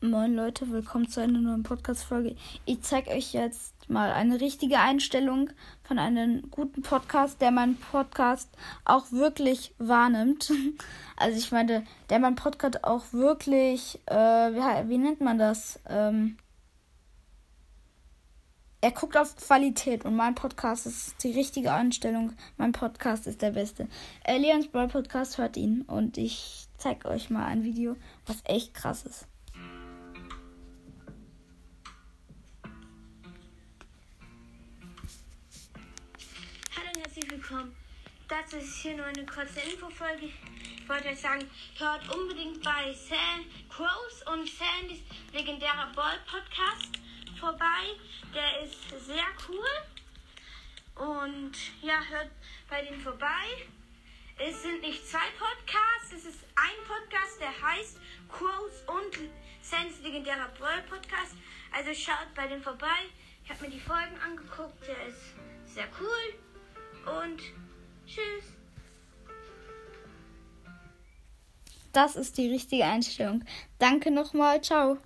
Moin Leute, willkommen zu einer neuen Podcast-Folge. Ich zeige euch jetzt mal eine richtige Einstellung von einem guten Podcast, der meinen Podcast auch wirklich wahrnimmt. Also ich meine, der meinen Podcast auch wirklich, äh, wie, wie, nennt man das? Ähm, er guckt auf Qualität und mein Podcast ist die richtige Einstellung. Mein Podcast ist der beste. Leons Brawl Podcast hört ihn und ich zeige euch mal ein Video, was echt krass ist. Herzlich willkommen. Das ist hier nur eine kurze Infofolge. Ich wollte euch sagen, hört unbedingt bei Sam Crows und Sandys legendärer Ball Podcast vorbei. Der ist sehr cool. Und ja, hört bei dem vorbei. Es sind nicht zwei Podcasts, es ist ein Podcast, der heißt Crows und Sandys legendärer Ball Podcast. Also schaut bei dem vorbei. Ich habe mir die Folgen angeguckt, der ist sehr cool und tschüss. Das ist die richtige Einstellung. Danke nochmal. Ciao.